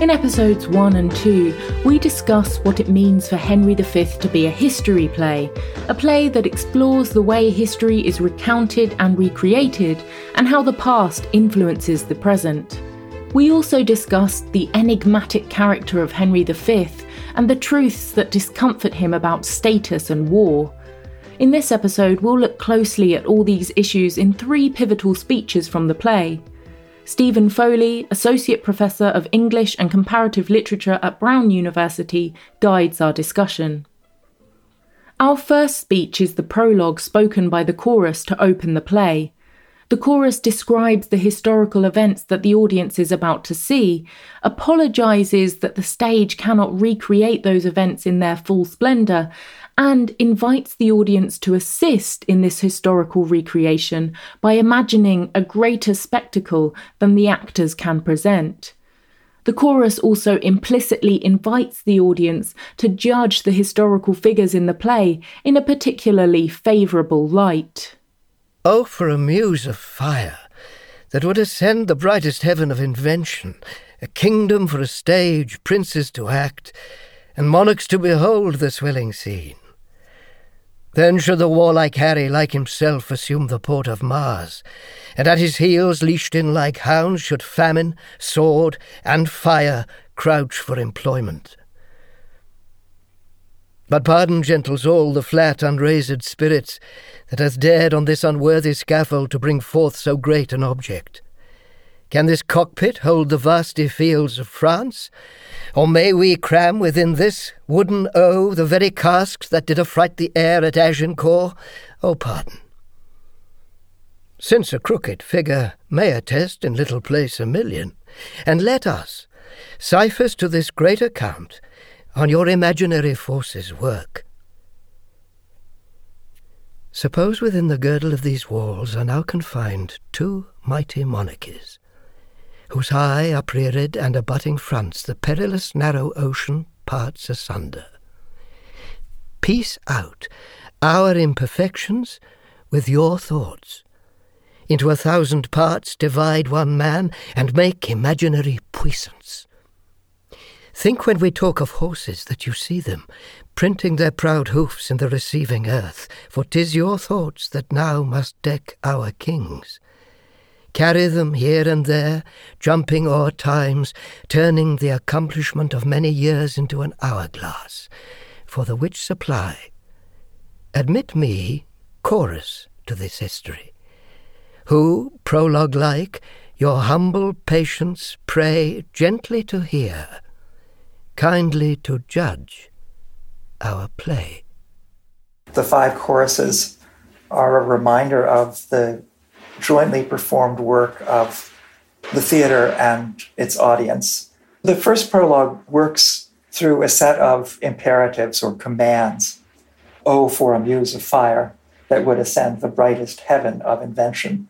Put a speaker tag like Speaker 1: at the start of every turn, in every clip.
Speaker 1: In episodes 1 and 2, we discuss what it means for Henry V to be a history play, a play that explores the way history is recounted and recreated, and how the past influences the present. We also discussed the enigmatic character of Henry V and the truths that discomfort him about status and war. In this episode, we'll look closely at all these issues in three pivotal speeches from the play. Stephen Foley, Associate Professor of English and Comparative Literature at Brown University, guides our discussion. Our first speech is the prologue spoken by the chorus to open the play. The chorus describes the historical events that the audience is about to see, apologises that the stage cannot recreate those events in their full splendour, and invites the audience to assist in this historical recreation by imagining a greater spectacle than the actors can present. The chorus also implicitly invites the audience to judge the historical figures in the play in a particularly favourable light.
Speaker 2: Oh, for a muse of fire that would ascend the brightest heaven of invention, a kingdom for a stage, princes to act, and monarchs to behold the swelling scene. Then should the warlike Harry, like himself, assume the port of Mars, and at his heels, leashed in like hounds, should famine, sword, and fire crouch for employment. But pardon, gentles all, the flat, unraised spirits that hath dared on this unworthy scaffold to bring forth so great an object. Can this cockpit hold the vasty fields of France? Or may we cram within this wooden O the very casks that did affright the air at Agincourt? Oh, pardon. Since a crooked figure may attest in little place a million, and let us, ciphers to this great account, on your imaginary forces work. Suppose within the girdle of these walls are now confined two mighty monarchies, whose high, upreared, and abutting fronts the perilous narrow ocean parts asunder. Piece out our imperfections with your thoughts. Into a thousand parts divide one man, and make imaginary puissance. Think when we talk of horses that you see them, printing their proud hoofs in the receiving earth, for 'tis your thoughts that now must deck our kings carry them here and there, jumping o'er times, turning the accomplishment of many years into an hourglass, for the which supply. Admit me chorus to this history, who, prologue like, your humble patience pray gently to hear, kindly to judge our play.
Speaker 3: The five choruses are a reminder of the jointly performed work of the theater and its audience. The first prologue works through a set of imperatives or commands. Oh, for a muse of fire that would ascend the brightest heaven of invention.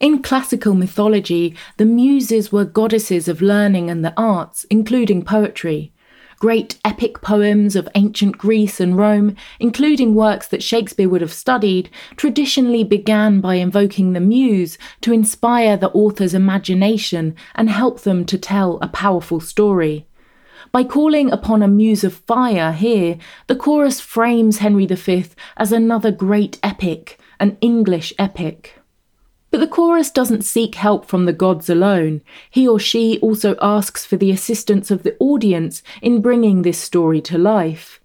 Speaker 1: In classical mythology, the Muses were goddesses of learning and the arts, including poetry great epic poems of ancient Greece and Rome, including works that Shakespeare would have studied, traditionally began by invoking the muse to inspire the author's imagination and help them to tell a powerful story. By calling upon a muse of fire here, the chorus frames Henry V as another great epic, an English epic. But the chorus doesn't seek help from the gods alone. He or she also asks for the assistance of the audience in bringing this story to life.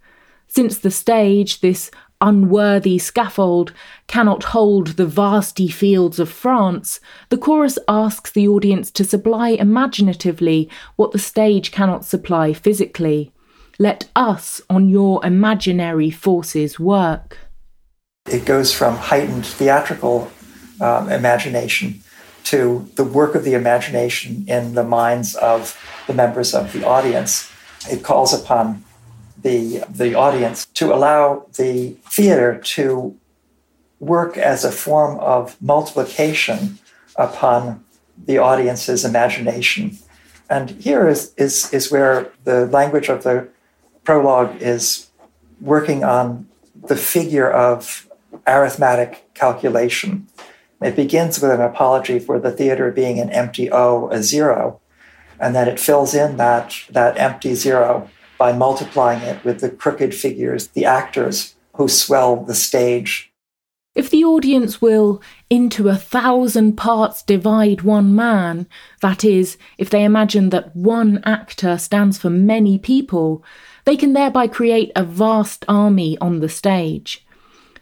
Speaker 1: Since the stage, this unworthy scaffold, cannot hold the vasty fields of France, the chorus asks the audience to supply imaginatively what the stage cannot supply physically. Let us on your imaginary forces work.
Speaker 3: It goes from heightened theatrical um, imagination to the work of the imagination in the minds of the members of the audience. It calls upon the, the audience to allow the theater to work as a form of multiplication upon the audience's imagination. And here is, is, is where the language of the prologue is working on the figure of arithmetic calculation. It begins with an apology for the theater being an empty O, a zero. and then it fills in that, that empty zero by multiplying it with the crooked figures, the actors who swell the stage.
Speaker 1: If the audience will into a thousand parts divide one man, that is, if they imagine that one actor stands for many people, they can thereby create a vast army on the stage.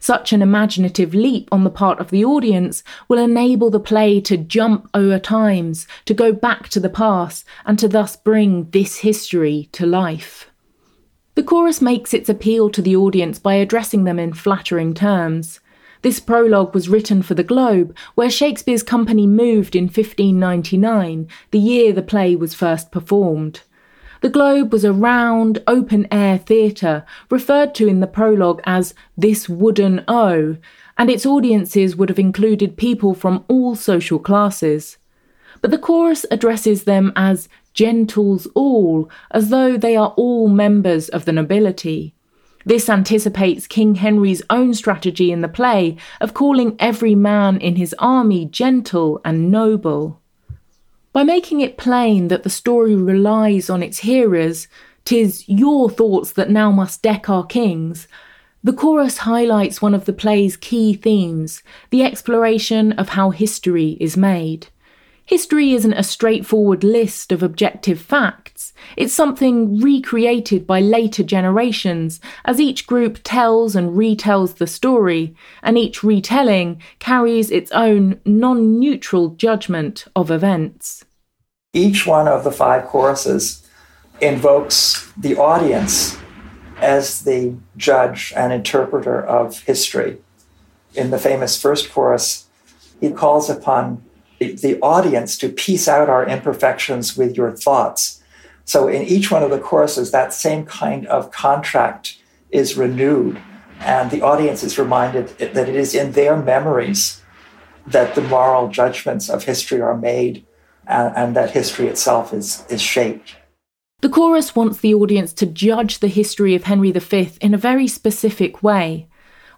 Speaker 1: Such an imaginative leap on the part of the audience will enable the play to jump over times, to go back to the past, and to thus bring this history to life. The chorus makes its appeal to the audience by addressing them in flattering terms. This prologue was written for the Globe, where Shakespeare's company moved in 1599, the year the play was first performed. The Globe was a round, open air theatre, referred to in the prologue as this wooden O, and its audiences would have included people from all social classes. But the chorus addresses them as gentles all, as though they are all members of the nobility. This anticipates King Henry's own strategy in the play of calling every man in his army gentle and noble. By making it plain that the story relies on its hearers, tis your thoughts that now must deck our kings, the chorus highlights one of the play's key themes the exploration of how history is made. History isn't a straightforward list of objective facts. It's something recreated by later generations as each group tells and retells the story, and each retelling carries its own non neutral judgment of events.
Speaker 3: Each one of the five choruses invokes the audience as the judge and interpreter of history. In the famous first chorus, he calls upon the audience to piece out our imperfections with your thoughts. So in each one of the choruses, that same kind of contract is renewed, and the audience is reminded that it is in their memories that the moral judgments of history are made and, and that history itself is, is shaped.
Speaker 1: The chorus wants the audience to judge the history of Henry V in a very specific way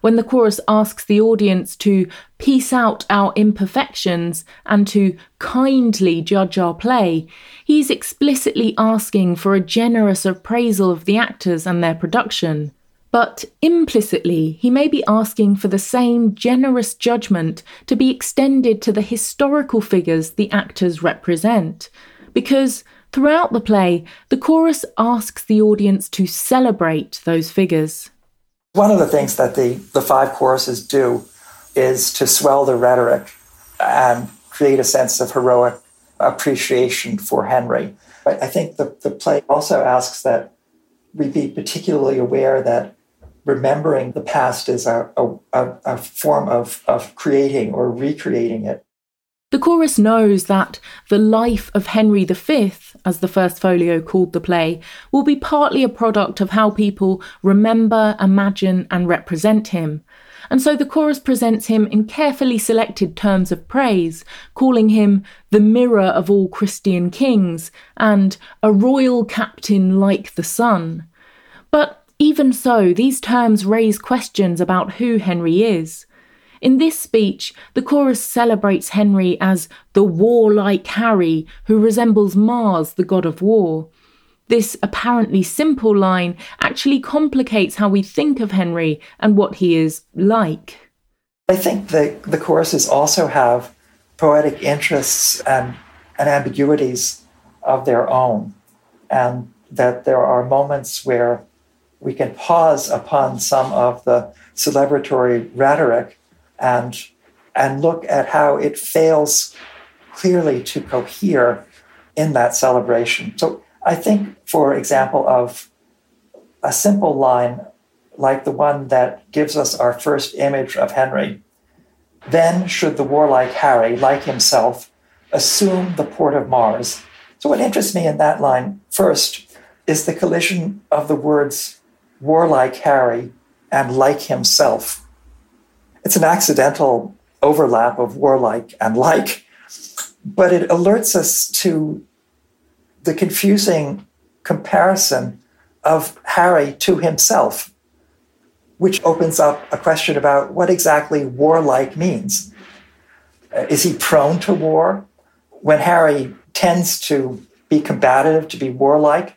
Speaker 1: when the chorus asks the audience to piece out our imperfections and to kindly judge our play, he's explicitly asking for a generous appraisal of the actors and their production. But implicitly, he may be asking for the same generous judgment to be extended to the historical figures the actors represent. Because throughout the play, the chorus asks the audience to celebrate those figures.
Speaker 3: One of the things that the, the five choruses do is to swell the rhetoric and create a sense of heroic appreciation for Henry. But I think the, the play also asks that we be particularly aware that remembering the past is a, a, a form of, of creating or recreating it.
Speaker 1: The chorus knows that the life of Henry V, as the first folio called the play, will be partly a product of how people remember, imagine, and represent him. And so the chorus presents him in carefully selected terms of praise, calling him the mirror of all Christian kings and a royal captain like the sun. But even so, these terms raise questions about who Henry is. In this speech, the chorus celebrates Henry as the warlike Harry who resembles Mars, the god of war. This apparently simple line actually complicates how we think of Henry and what he is like.
Speaker 3: I think the, the choruses also have poetic interests and, and ambiguities of their own, and that there are moments where we can pause upon some of the celebratory rhetoric and and look at how it fails clearly to cohere in that celebration. So I think, for example, of a simple line like the one that gives us our first image of Henry. Then should the warlike Harry, like himself, assume the port of Mars. So, what interests me in that line first is the collision of the words warlike Harry and like himself it's an accidental overlap of warlike and like, but it alerts us to the confusing comparison of Harry to himself, which opens up a question about what exactly warlike means. Uh, is he prone to war? When Harry tends to be combative, to be warlike?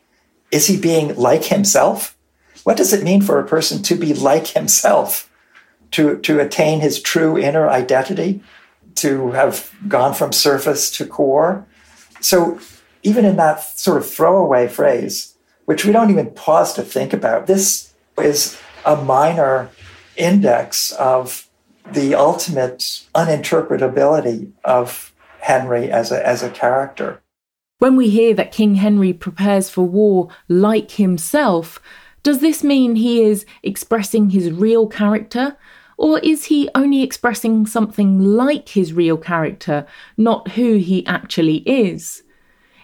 Speaker 3: Is he being like himself? What does it mean for a person to be like himself, to, to attain his true inner identity, to have gone from surface to core? So, even in that sort of throwaway phrase, which we don't even pause to think about, this is a minor index of the ultimate uninterpretability of Henry as a, as a character.
Speaker 1: When we hear that King Henry prepares for war like himself, does this mean he is expressing his real character? Or is he only expressing something like his real character, not who he actually is?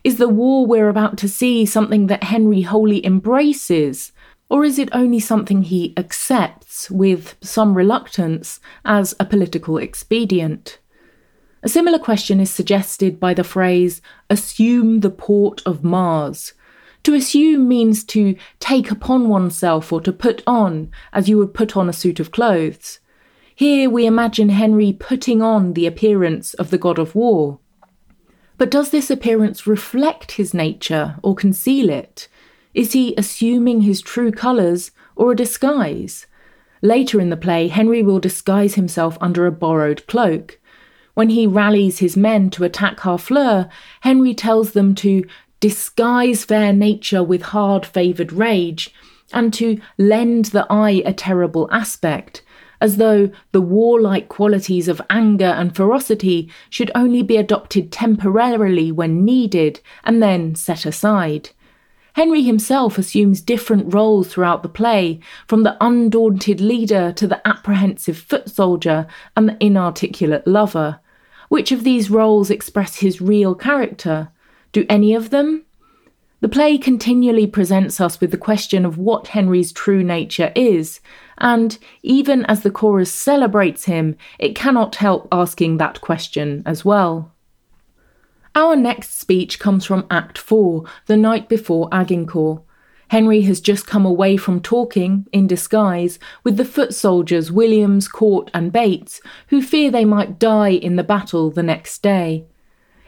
Speaker 1: Is the war we're about to see something that Henry wholly embraces? Or is it only something he accepts with some reluctance as a political expedient? A similar question is suggested by the phrase, assume the port of Mars. To assume means to take upon oneself or to put on, as you would put on a suit of clothes. Here we imagine Henry putting on the appearance of the god of war. But does this appearance reflect his nature or conceal it? Is he assuming his true colours or a disguise? Later in the play, Henry will disguise himself under a borrowed cloak. When he rallies his men to attack Harfleur, Henry tells them to disguise fair nature with hard favoured rage, and to lend the eye a terrible aspect, as though the warlike qualities of anger and ferocity should only be adopted temporarily when needed and then set aside. Henry himself assumes different roles throughout the play, from the undaunted leader to the apprehensive foot soldier and the inarticulate lover. Which of these roles express his real character? Do any of them? The play continually presents us with the question of what Henry's true nature is, and even as the chorus celebrates him, it cannot help asking that question as well. Our next speech comes from Act 4, the night before Agincourt. Henry has just come away from talking, in disguise, with the foot soldiers Williams, Court, and Bates, who fear they might die in the battle the next day.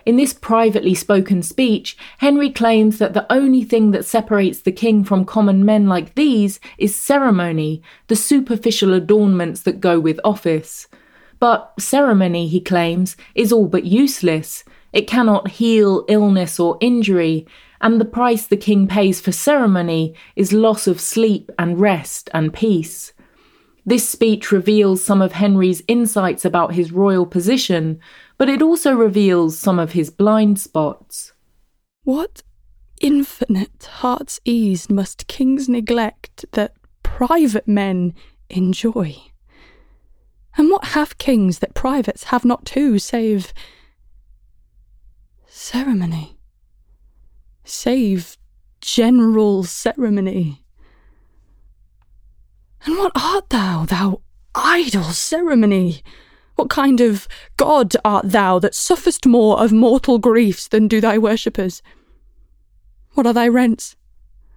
Speaker 1: In this privately spoken speech, Henry claims that the only thing that separates the king from common men like these is ceremony, the superficial adornments that go with office. But ceremony, he claims, is all but useless. It cannot heal illness or injury, and the price the king pays for ceremony is loss of sleep and rest and peace. This speech reveals some of Henry's insights about his royal position, but it also reveals some of his blind spots.
Speaker 4: What infinite heart's ease must kings neglect that private men enjoy? And what have kings that privates have not too, save ceremony. Save general ceremony. And what art thou, thou idle ceremony? What kind of God art thou that sufferest more of mortal griefs than do thy worshippers? What are thy rents?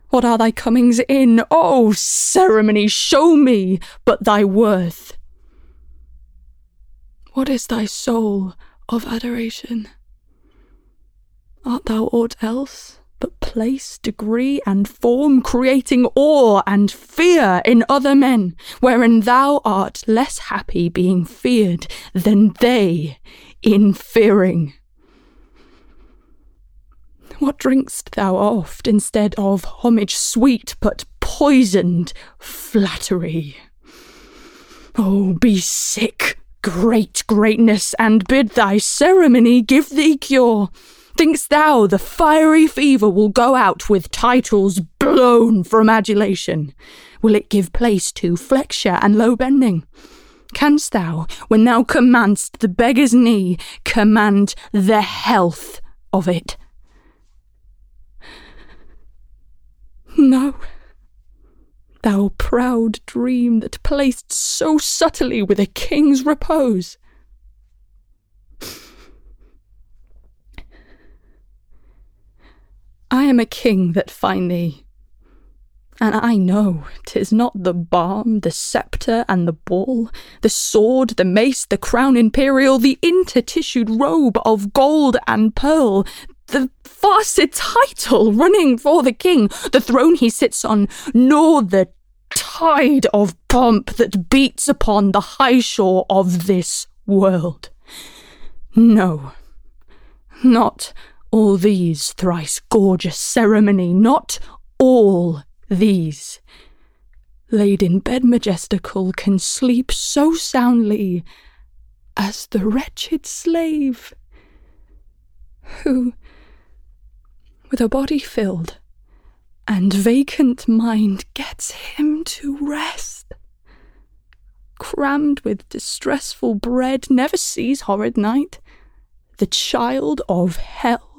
Speaker 4: What are thy comings in? O oh, ceremony, show me but thy worth. What is thy soul of adoration? Art thou aught else but place, degree, and form, creating awe and fear in other men, wherein thou art less happy being feared than they in fearing? What drink'st thou oft instead of homage sweet but poisoned flattery? Oh, be sick, great greatness, and bid thy ceremony give thee cure. Think'st thou the fiery fever will go out with titles blown from adulation? Will it give place to flexure and low bending? Canst thou, when thou commandst the beggar's knee, command the health of it? No. Thou proud dream that placed so subtly with a king's repose. I am a king that find thee. And I know 'tis not the balm, the sceptre, and the ball, the sword, the mace, the crown imperial, the intertissued robe of gold and pearl, the farced title running for the king, the throne he sits on, nor the tide of pomp that beats upon the high shore of this world. No, not all these thrice gorgeous ceremony, not all these. Laid in bed majestical, can sleep so soundly as the wretched slave who, with a body filled and vacant mind, gets him to rest. Crammed with distressful bread, never sees horrid night, the child of hell.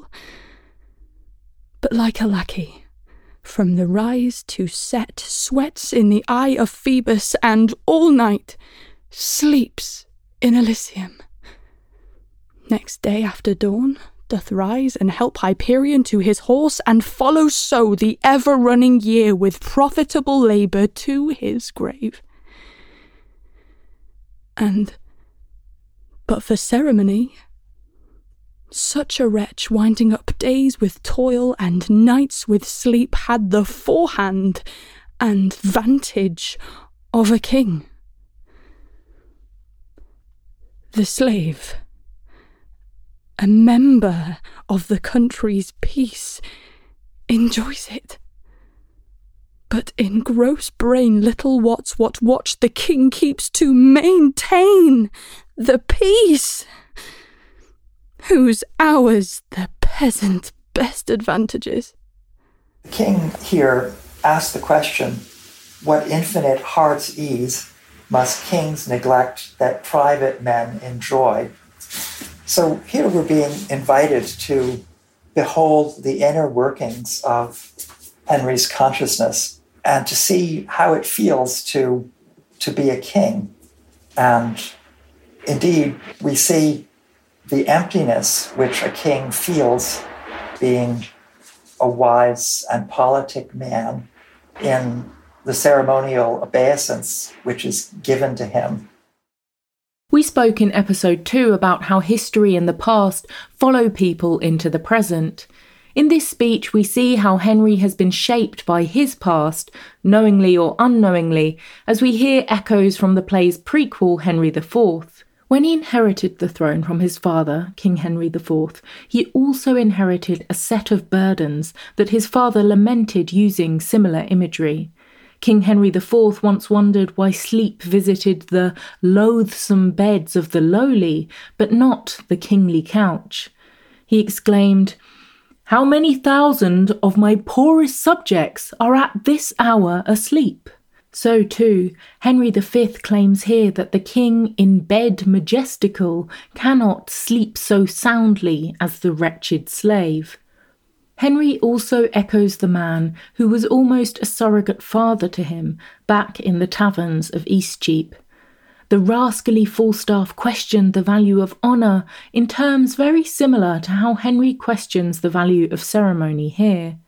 Speaker 4: But like a lackey, from the rise to set, sweats in the eye of Phoebus, and all night sleeps in Elysium. Next day after dawn, doth rise and help Hyperion to his horse, and follow so the ever running year with profitable labour to his grave. And but for ceremony, such a wretch, winding up days with toil and nights with sleep, had the forehand and vantage of a king. The slave a member of the country's peace, enjoys it. But in gross brain little wots what watch the king keeps to maintain the peace, whose hours the peasant best advantages.
Speaker 3: The king here asks the question what infinite heart's ease must kings neglect that private men enjoy? So here we're being invited to behold the inner workings of Henry's consciousness and to see how it feels to, to be a king. And indeed, we see the emptiness which a king feels being a wise and politic man in the ceremonial obeisance which is given to him
Speaker 1: we spoke in episode 2 about how history and the past follow people into the present. In this speech, we see how Henry has been shaped by his past, knowingly or unknowingly, as we hear echoes from the play's prequel, Henry IV. When he inherited the throne from his father, King Henry IV, he also inherited a set of burdens that his father lamented using similar imagery. King Henry IV once wondered why sleep visited the loathsome beds of the lowly, but not the kingly couch. He exclaimed, How many thousand of my poorest subjects are at this hour asleep? So, too, Henry V claims here that the king in bed majestical cannot sleep so soundly as the wretched slave. Henry also echoes the man who was almost a surrogate father to him back in the taverns of Eastcheap. The rascally Falstaff questioned the value of honour in terms very similar to how Henry questions the value of ceremony here.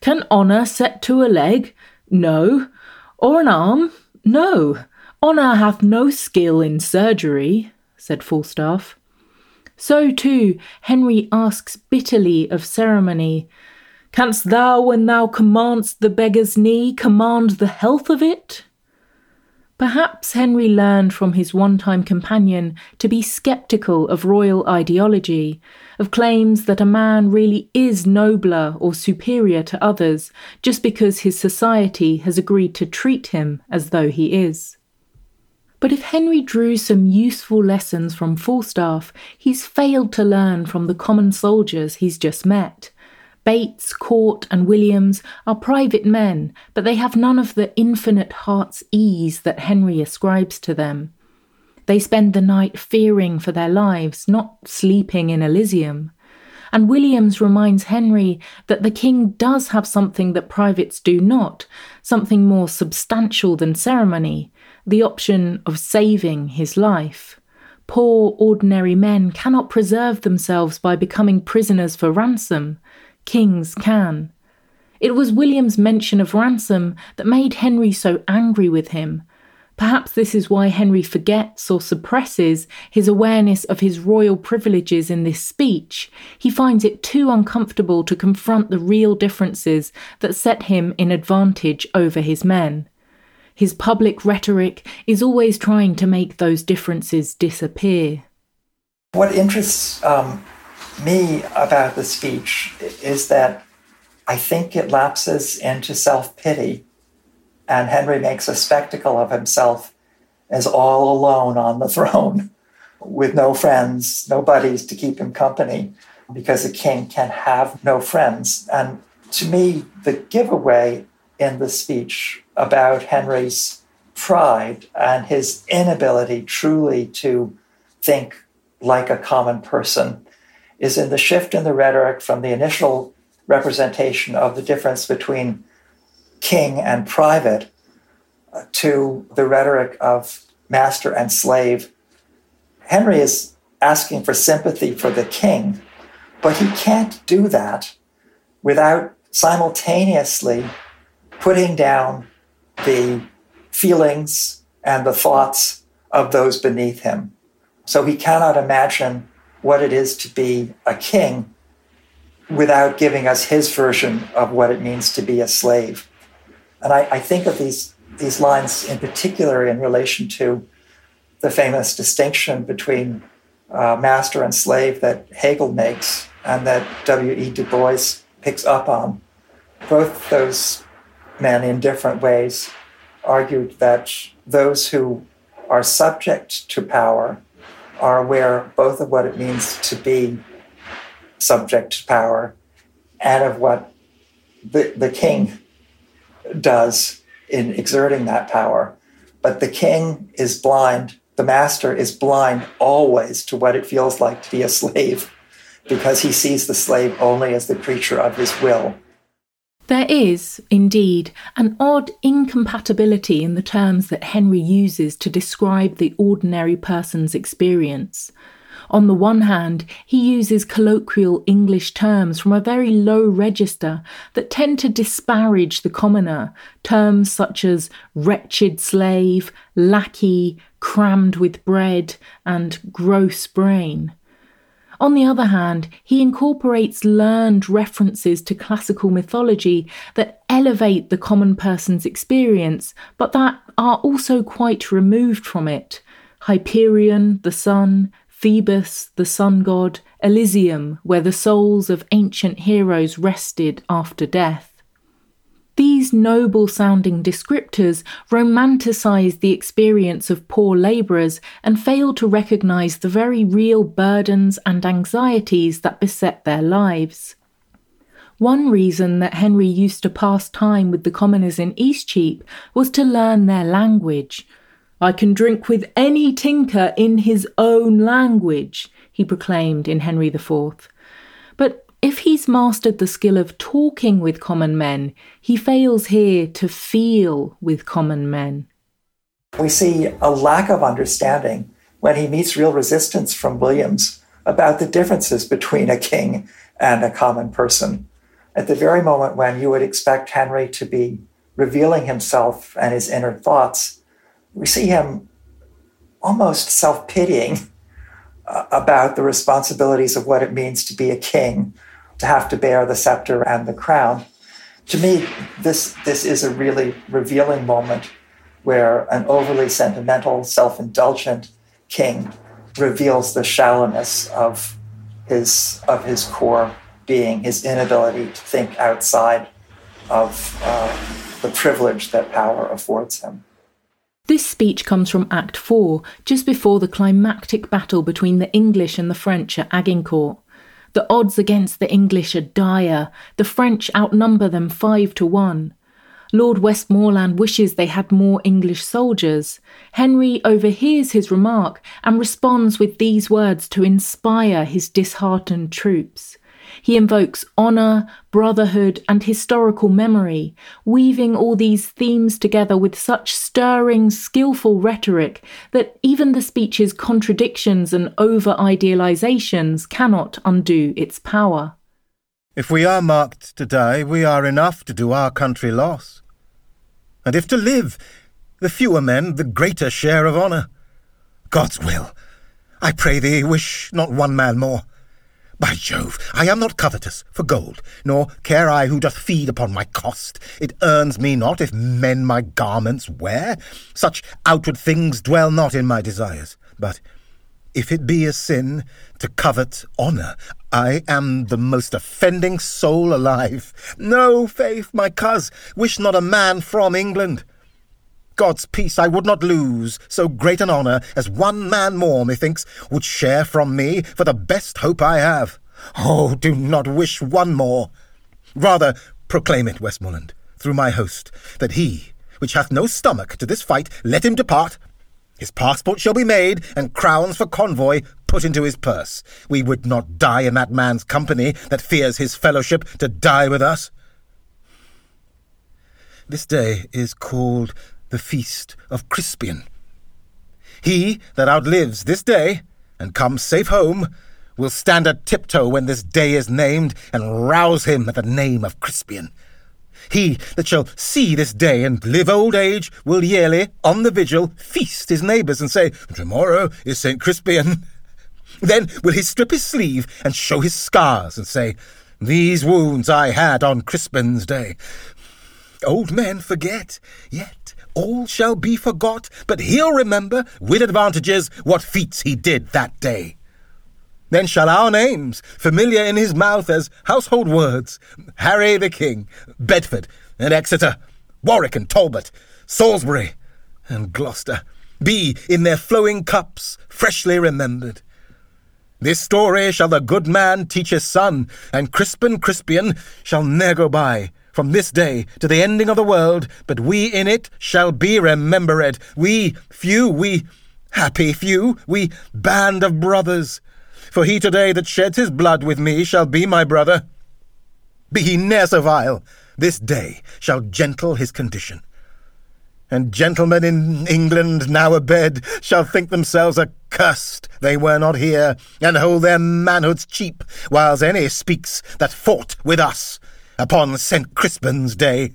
Speaker 1: Can honour set to a leg? No. Or an arm? No. Honour hath no skill in surgery, said Falstaff. So, too, Henry asks bitterly of ceremony Canst thou, when thou commandst the beggar's knee, command the health of it? Perhaps Henry learned from his one time companion to be sceptical of royal ideology, of claims that a man really is nobler or superior to others just because his society has agreed to treat him as though he is. But if Henry drew some useful lessons from Falstaff, he's failed to learn from the common soldiers he's just met. Bates, Court, and Williams are private men, but they have none of the infinite heart's ease that Henry ascribes to them. They spend the night fearing for their lives, not sleeping in Elysium. And Williams reminds Henry that the king does have something that privates do not, something more substantial than ceremony the option of saving his life. Poor, ordinary men cannot preserve themselves by becoming prisoners for ransom. Kings can. It was William's mention of ransom that made Henry so angry with him. Perhaps this is why Henry forgets or suppresses his awareness of his royal privileges in this speech. He finds it too uncomfortable to confront the real differences that set him in advantage over his men. His public rhetoric is always trying to make those differences disappear.
Speaker 3: What interests um, me about the speech is that I think it lapses into self pity, and Henry makes a spectacle of himself as all alone on the throne with no friends, no buddies to keep him company, because a king can have no friends. And to me, the giveaway in the speech about Henry's pride and his inability truly to think like a common person is in the shift in the rhetoric from the initial representation of the difference between king and private uh, to the rhetoric of master and slave. Henry is asking for sympathy for the king, but he can't do that without simultaneously putting down the feelings and the thoughts of those beneath him. So he cannot imagine what it is to be a king without giving us his version of what it means to be a slave. And I, I think of these, these lines in particular in relation to the famous distinction between uh, master and slave that Hegel makes and that W.E. Du Bois picks up on. Both those men, in different ways, argued that those who are subject to power are aware both of what it means to be subject to power and of what the, the king does in exerting that power. But the king is blind, the master is blind always to what it feels like to be a slave because he sees the slave only as the creature of his will.
Speaker 1: There is, indeed, an odd incompatibility in the terms that Henry uses to describe the ordinary person's experience. On the one hand, he uses colloquial English terms from a very low register that tend to disparage the commoner, terms such as wretched slave, lackey, crammed with bread, and gross brain. On the other hand, he incorporates learned references to classical mythology that elevate the common person's experience, but that are also quite removed from it. Hyperion, the sun, Phoebus, the sun god, Elysium, where the souls of ancient heroes rested after death. These noble sounding descriptors romanticize the experience of poor labourers and fail to recognise the very real burdens and anxieties that beset their lives. One reason that Henry used to pass time with the commoners in Eastcheap was to learn their language, I can drink with any tinker in his own language, he proclaimed in Henry IV. But if he's mastered the skill of talking with common men, he fails here to feel with common men.
Speaker 3: We see a lack of understanding when he meets real resistance from Williams about the differences between a king and a common person. At the very moment when you would expect Henry to be revealing himself and his inner thoughts, we see him almost self pitying uh, about the responsibilities of what it means to be a king, to have to bear the scepter and the crown. To me, this, this is a really revealing moment where an overly sentimental, self indulgent king reveals the shallowness of his, of his core being, his inability to think outside of uh, the privilege that power affords him.
Speaker 1: This speech comes from Act 4, just before the climactic battle between the English and the French at Agincourt. The odds against the English are dire. The French outnumber them five to one. Lord Westmoreland wishes they had more English soldiers. Henry overhears his remark and responds with these words to inspire his disheartened troops. He invokes honour, brotherhood, and historical memory, weaving all these themes together with such stirring, skilful rhetoric that even the speech's contradictions and over idealizations cannot undo its power.
Speaker 5: If we are marked today, we are enough to do our country loss. And if to live the fewer men the greater share of honour. God's will. I pray thee, wish not one man more. By Jove, I am not covetous for gold, nor care I who doth feed upon my cost. It earns me not if men my garments wear. Such outward things dwell not in my desires. But if it be a sin to covet honour, I am the most offending soul alive. No, faith, my coz, wish not a man from England. God's peace I would not lose so great an honour as one man more, methinks, would share from me for the best hope I have. Oh, do not wish one more. Rather proclaim it, Westmoreland, through my host, that he, which hath no stomach to this fight, let him depart. His passport shall be made, and crowns for convoy put into his purse. We would not die in that man's company that fears his fellowship to die with us. This day is called the feast of Crispian. He that outlives this day and comes safe home will stand at tiptoe when this day is named and rouse him at the name of Crispian. He that shall see this day and live old age will yearly, on the vigil, feast his neighbours and say, Tomorrow is St. Crispian. Then will he strip his sleeve and show his scars and say, These wounds I had on Crispin's day. Old men forget, yet all shall be forgot, but he'll remember, with advantages, what feats he did that day. Then shall our names, familiar in his mouth as household words, Harry the King, Bedford and Exeter, Warwick and Talbot, Salisbury and Gloucester, be in their flowing cups freshly remembered. This story shall the good man teach his son, and Crispin Crispian shall ne'er go by, from this day to the ending of the world, but we in it shall be remembered. We few, we happy few, we band of brothers. For he today that sheds his blood with me shall be my brother. Be he ne'er so vile, this day shall gentle his condition. And gentlemen in England now abed shall think themselves accursed they were not here, and hold their manhoods cheap, whiles any speaks that fought with us upon St. Crispin's Day.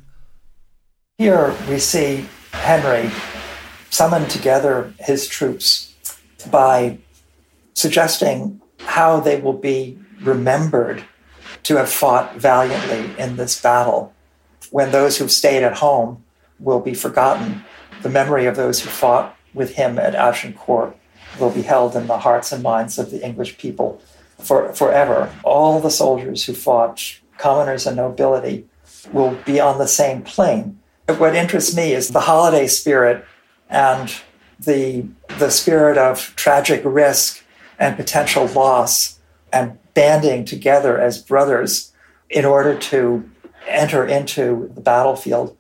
Speaker 3: Here we see Henry summon together his troops by suggesting how they will be remembered to have fought valiantly in this battle. When those who've stayed at home will be forgotten, the memory of those who fought with him at Agincourt will be held in the hearts and minds of the English people for, forever. All the soldiers who fought commoners and nobility will be on the same plane. What interests me is the holiday spirit and the, the spirit of tragic risk and potential loss and banding together as brothers in order to enter into the battlefield.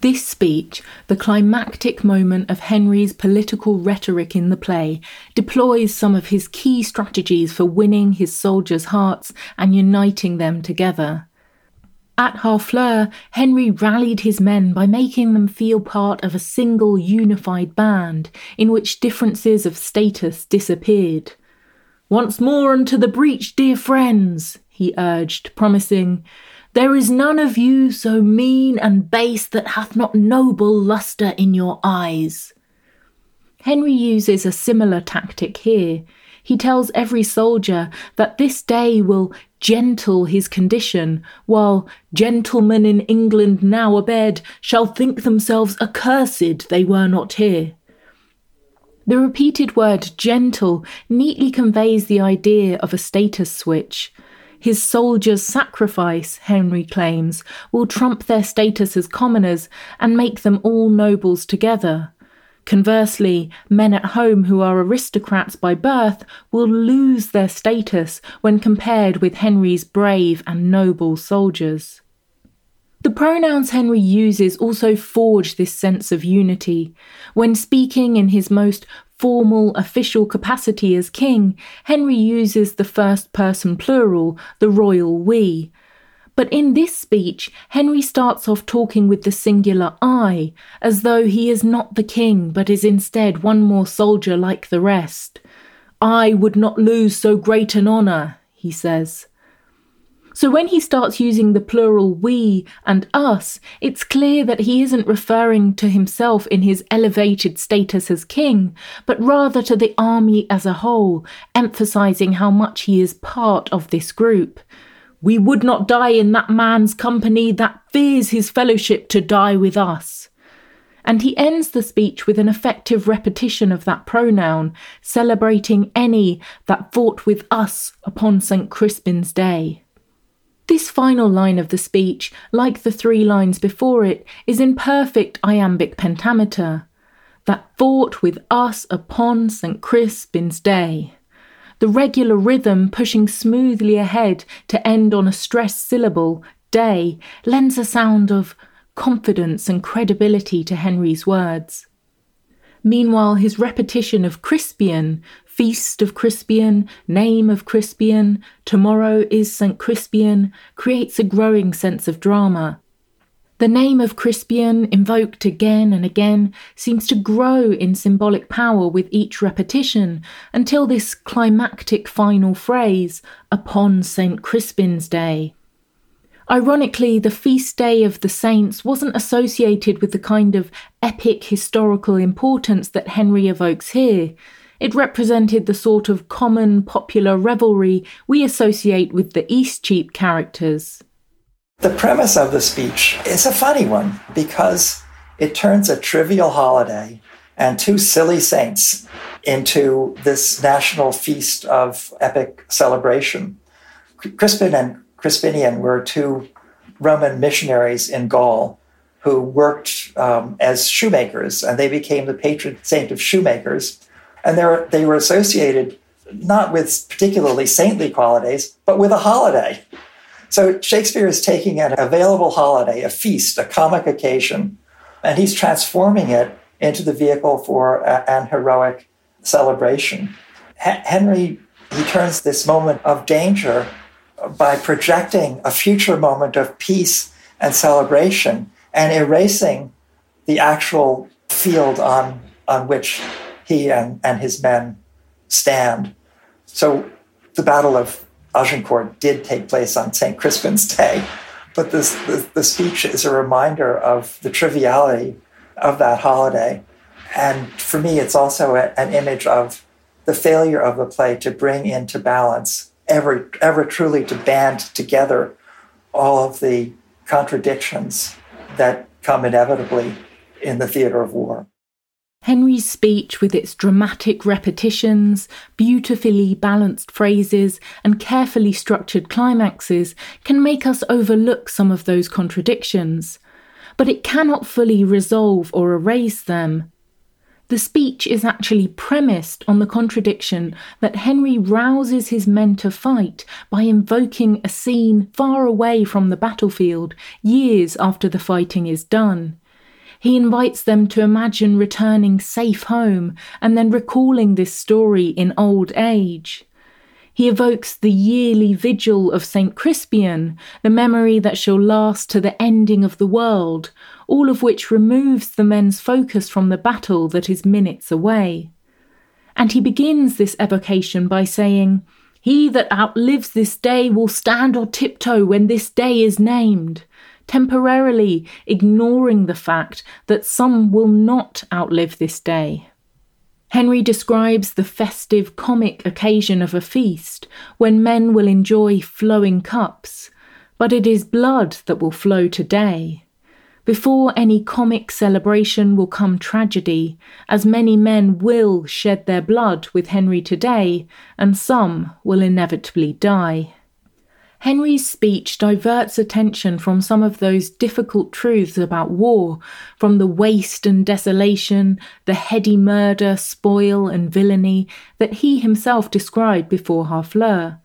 Speaker 1: This speech, the climactic moment of Henry's political rhetoric in the play, deploys some of his key strategies for winning his soldiers' hearts and uniting them together. At Harfleur, Henry rallied his men by making them feel part of a single unified band in which differences of status disappeared. Once more unto the breach, dear friends, he urged, promising, there is none of you so mean and base that hath not noble lustre in your eyes. Henry uses a similar tactic here. He tells every soldier that this day will gentle his condition, while gentlemen in England now abed shall think themselves accursed they were not here. The repeated word gentle neatly conveys the idea of a status switch. His soldiers' sacrifice, Henry claims, will trump their status as commoners and make them all nobles together. Conversely, men at home who are aristocrats by birth will lose their status when compared with Henry's brave and noble soldiers. The pronouns Henry uses also forge this sense of unity. When speaking in his most formal official capacity as king, Henry uses the first person plural, the royal we. But in this speech, Henry starts off talking with the singular I, as though he is not the king, but is instead one more soldier like the rest. I would not lose so great an honour, he says. So when he starts using the plural we and us, it's clear that he isn't referring to himself in his elevated status as king, but rather to the army as a whole, emphasizing how much he is part of this group. We would not die in that man's company that fears his fellowship to die with us. And he ends the speech with an effective repetition of that pronoun, celebrating any that fought with us upon St. Crispin's Day. This final line of the speech, like the three lines before it, is in perfect iambic pentameter. That fought with us upon St. Crispin's Day. The regular rhythm pushing smoothly ahead to end on a stressed syllable, day, lends a sound of confidence and credibility to Henry's words. Meanwhile, his repetition of Crispian, feast of Crispian, name of Crispian, tomorrow is St. Crispian, creates a growing sense of drama. The name of Crispian, invoked again and again, seems to grow in symbolic power with each repetition until this climactic final phrase, upon St. Crispin's Day. Ironically, the feast day of the saints wasn't associated with the kind of epic historical importance that Henry evokes here. It represented the sort of common popular revelry we associate with the Eastcheap characters.
Speaker 3: The premise of the speech is a funny one because it turns a trivial holiday and two silly saints into this national feast of epic celebration. Crispin and Crispinian were two Roman missionaries in Gaul who worked um, as shoemakers, and they became the patron saint of shoemakers. And they were, they were associated not with particularly saintly qualities, but with a holiday. So Shakespeare is taking an available holiday, a feast, a comic occasion, and he's transforming it into the vehicle for a, an heroic celebration. H- Henry, he turns this moment of danger by projecting a future moment of peace and celebration and erasing the actual field on, on which he and, and his men stand. So the Battle of Agincourt did take place on St. Crispin's Day, but this, the, the speech is a reminder of the triviality of that holiday. And for me, it's also a, an image of the failure of the play to bring into balance ever ever truly to band together all of the contradictions that come inevitably in the theater of war.
Speaker 1: Henry's speech, with its dramatic repetitions, beautifully balanced phrases, and carefully structured climaxes, can make us overlook some of those contradictions. But it cannot fully resolve or erase them. The speech is actually premised on the contradiction that Henry rouses his men to fight by invoking a scene far away from the battlefield, years after the fighting is done. He invites them to imagine returning safe home and then recalling this story in old age. He evokes the yearly vigil of St. Crispian, the memory that shall last to the ending of the world, all of which removes the men's focus from the battle that is minutes away. And he begins this evocation by saying, He that outlives this day will stand or tiptoe when this day is named, temporarily ignoring the fact that some will not outlive this day. Henry describes the festive comic occasion of a feast when men will enjoy flowing cups, but it is blood that will flow today. Before any comic celebration will come tragedy, as many men will shed their blood with Henry today, and some will inevitably die. Henry's speech diverts attention from some of those difficult truths about war, from the waste and desolation, the heady murder, spoil, and villainy that he himself described before Harfleur.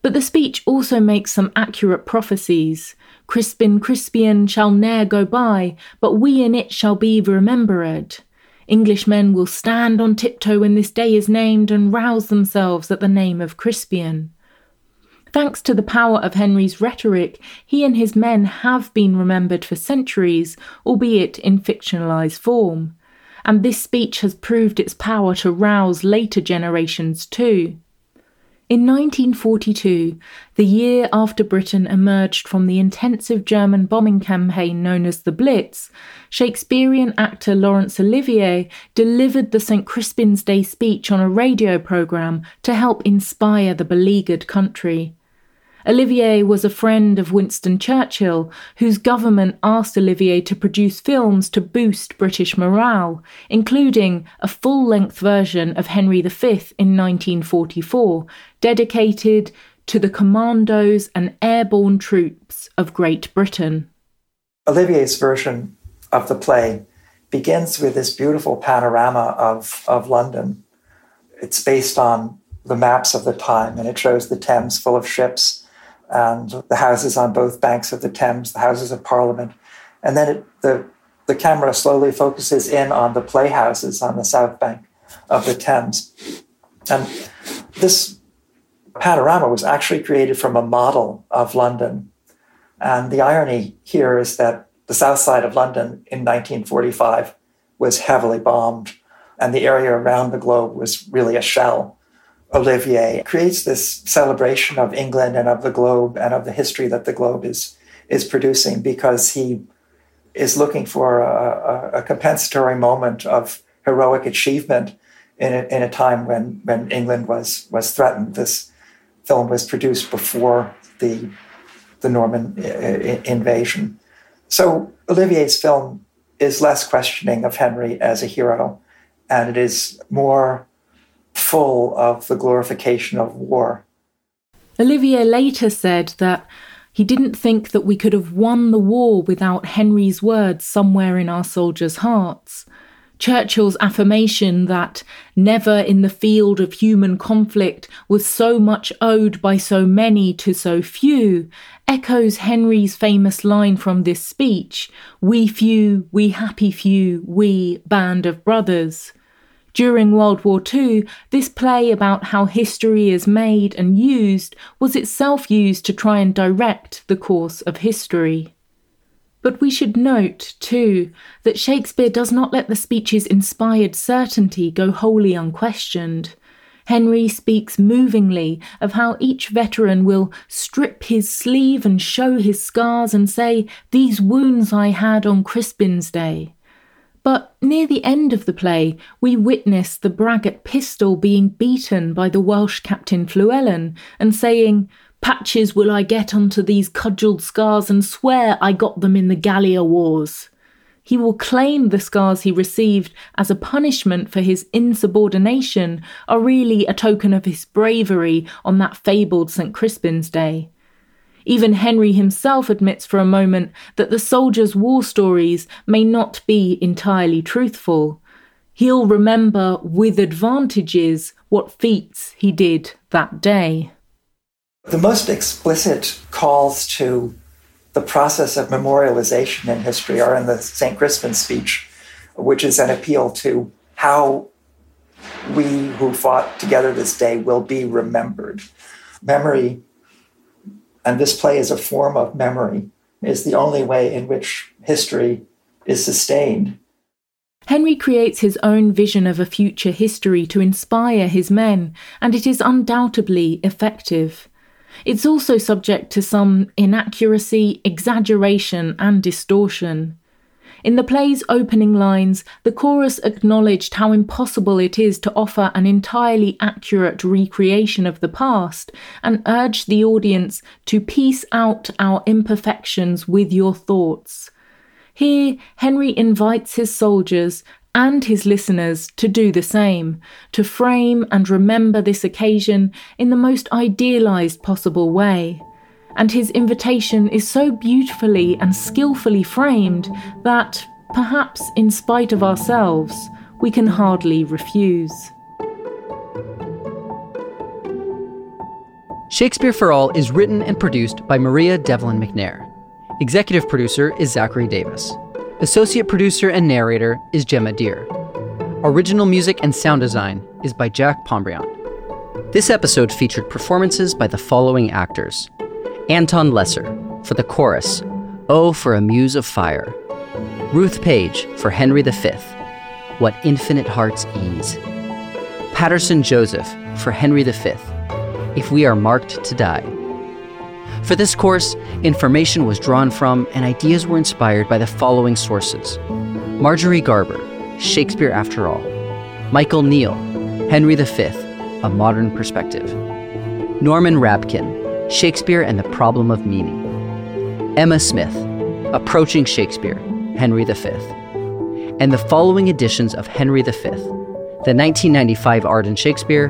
Speaker 1: But the speech also makes some accurate prophecies. Crispin Crispian shall ne'er go by, but we in it shall be remembered. Englishmen will stand on tiptoe when this day is named and rouse themselves at the name of Crispian. Thanks to the power of Henry's rhetoric, he and his men have been remembered for centuries, albeit in fictionalized form. And this speech has proved its power to rouse later generations too. In 1942, the year after Britain emerged from the intensive German bombing campaign known as the Blitz, Shakespearean actor Laurence Olivier delivered the St. Crispin's Day speech on a radio programme to help inspire the beleaguered country. Olivier was a friend of Winston Churchill, whose government asked Olivier to produce films to boost British morale, including a full length version of Henry V in 1944, dedicated to the commandos and airborne troops of Great Britain.
Speaker 3: Olivier's version of the play begins with this beautiful panorama of, of London. It's based on the maps of the time, and it shows the Thames full of ships and the houses on both banks of the Thames, the Houses of Parliament. And then it, the, the camera slowly focuses in on the playhouses on the south bank of the Thames. And this panorama was actually created from a model of London. And the irony here is that the south side of London in 1945 was heavily bombed, and the area around the globe was really a shell Olivier creates this celebration of England and of the globe and of the history that the globe is, is producing because he is looking for a, a, a compensatory moment of heroic achievement in a, in a time when, when England was, was threatened. This film was produced before the, the Norman uh, uh, invasion. So Olivier's film is less questioning of Henry as a hero, and it is more full of the glorification of war.
Speaker 1: Olivier later said that he didn't think that we could have won the war without Henry's words somewhere in our soldiers' hearts. Churchill's affirmation that never in the field of human conflict was so much owed by so many to so few echoes Henry's famous line from this speech We few, we happy few, we band of brothers. During World War II, this play about how history is made and used was itself used to try and direct the course of history. But we should note, too, that Shakespeare does not let the speech's inspired certainty go wholly unquestioned. Henry speaks movingly of how each veteran will strip his sleeve and show his scars and say, These wounds I had on Crispin's Day. But near the end of the play, we witness the braggart Pistol being beaten by the Welsh captain Fluellen and saying, Patches will I get onto these cudgelled scars and swear I got them in the Gallia Wars. He will claim the scars he received as a punishment for his insubordination are really a token of his bravery on that fabled St. Crispin's Day. Even Henry himself admits for a moment that the soldiers' war stories may not be entirely truthful. He'll remember with advantages what feats he did that day.
Speaker 3: The most explicit calls to the process of memorialization in history are in the St. Crispin speech, which is an appeal to how we who fought together this day will be remembered. Memory and this play is a form of memory, is the only way in which history is sustained.
Speaker 1: Henry creates his own vision of a future history to inspire his men, and it is undoubtedly effective. It's also subject to some inaccuracy, exaggeration, and distortion. In the play's opening lines, the chorus acknowledged how impossible it is to offer an entirely accurate recreation of the past and urged the audience to piece out our imperfections with your thoughts. Here, Henry invites his soldiers and his listeners to do the same, to frame and remember this occasion in the most idealized possible way and his invitation is so beautifully and skillfully framed that, perhaps in spite of ourselves, we can hardly refuse.
Speaker 6: Shakespeare for All is written and produced by Maria Devlin McNair. Executive producer is Zachary Davis. Associate producer and narrator is Gemma Deer. Original music and sound design is by Jack Pombriant. This episode featured performances by the following actors Anton Lesser for the chorus, Oh for a Muse of Fire. Ruth Page for Henry V, What Infinite Hearts Ease. Paterson Joseph for Henry V, if we are marked to die. For this course, information was drawn from and ideas were inspired by the following sources Marjorie Garber, Shakespeare After All, Michael Neill, Henry V, A Modern Perspective, Norman Rabkin, Shakespeare and the Problem of Meaning, Emma Smith, Approaching Shakespeare, Henry V, and the following editions of Henry V the 1995 Arden Shakespeare,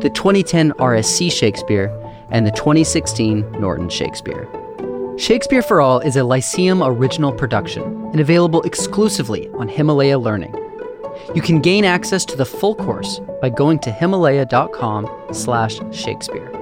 Speaker 6: the 2010 RSC Shakespeare, and the 2016 Norton Shakespeare. Shakespeare for All is a Lyceum original production and available exclusively on Himalaya Learning. You can gain access to the full course by going to himalaya.com/shakespeare.